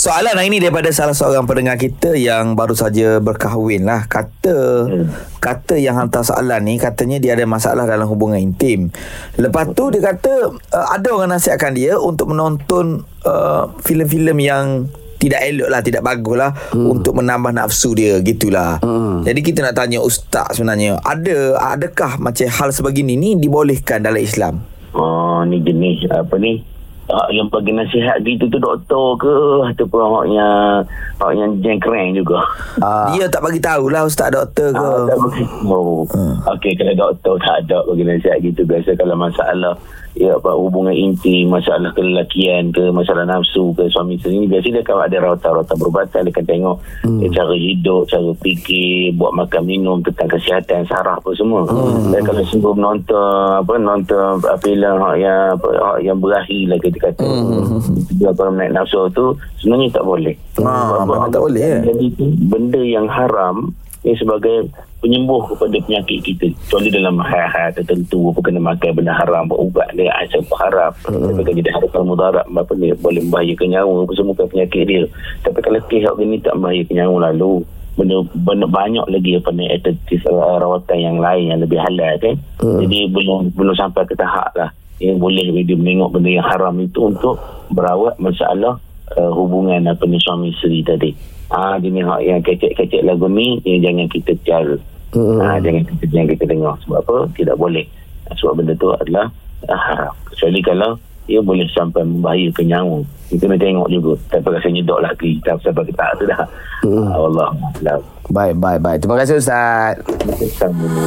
Soalan hari ini daripada salah seorang pendengar kita yang baru saja berkahwin lah. Kata hmm. kata yang hantar soalan ni katanya dia ada masalah dalam hubungan intim. Lepas tu dia kata uh, ada orang nasihatkan dia untuk menonton uh, filem-filem yang tidak elok lah Tidak bagus lah hmm. Untuk menambah nafsu dia Gitulah hmm. Jadi kita nak tanya Ustaz sebenarnya Ada Adakah macam hal sebegini ni Dibolehkan dalam Islam Oh ni jenis Apa ni hak yang bagi nasihat gitu tu doktor ke ataupun hak yang hak yang jengkreng juga. Uh, dia tak bagi tahulah ustaz doktor ke. Uh, tak bagi. Oh. Uh. Okey kalau doktor tak ada bagi nasihat gitu biasa kalau masalah ya apa hubungan inti masalah kelelakian ke masalah nafsu ke suami isteri ni biasanya dia akan ada rawatan-rawatan berubatan dia akan tengok hmm. eh, cara hidup cara fikir buat makan minum tentang kesihatan saraf apa semua hmm. dan kalau sungguh menonton apa nonton filem yang apa yang berakhir lah kita kata hmm. dia apa naik nafsu tu sebenarnya tak boleh ha, tak boleh ya. jadi benda yang haram ini sebagai penyembuh kepada penyakit kita. Contoh dalam hal-hal tertentu, apa kena makan benda haram, ubat dia asal haram. Hmm. Tapi kalau jadi harap mudarat, apa ni, boleh membahayakan nyawa, apa semua penyakit dia. Tapi kalau kisah ini tak membahayakan nyawa lalu, benda, benda banyak lagi apa ni, etetis rawatan yang lain yang lebih halal kan. Hmm. Jadi belum belum sampai ke tahap lah. Yang boleh dia menengok benda yang haram itu untuk berawat masalah uh, hubungan apa ni suami isteri tadi. Ah ha, jenis hak yang kecek-kecek lagu ni yang jangan kita cara. Hmm. Ha, jangan kita jangan kita dengar sebab apa? Tidak boleh. Sebab benda tu adalah ah, haram. Kecuali kalau ia boleh sampai membahayakan nyawa. Kita nak tengok juga. Tapi rasa nyedok lagi. Tak sampai kita tak tu dah. Hmm. Allah. Baik, baik, baik. Terima kasih Ustaz. Terima kasih.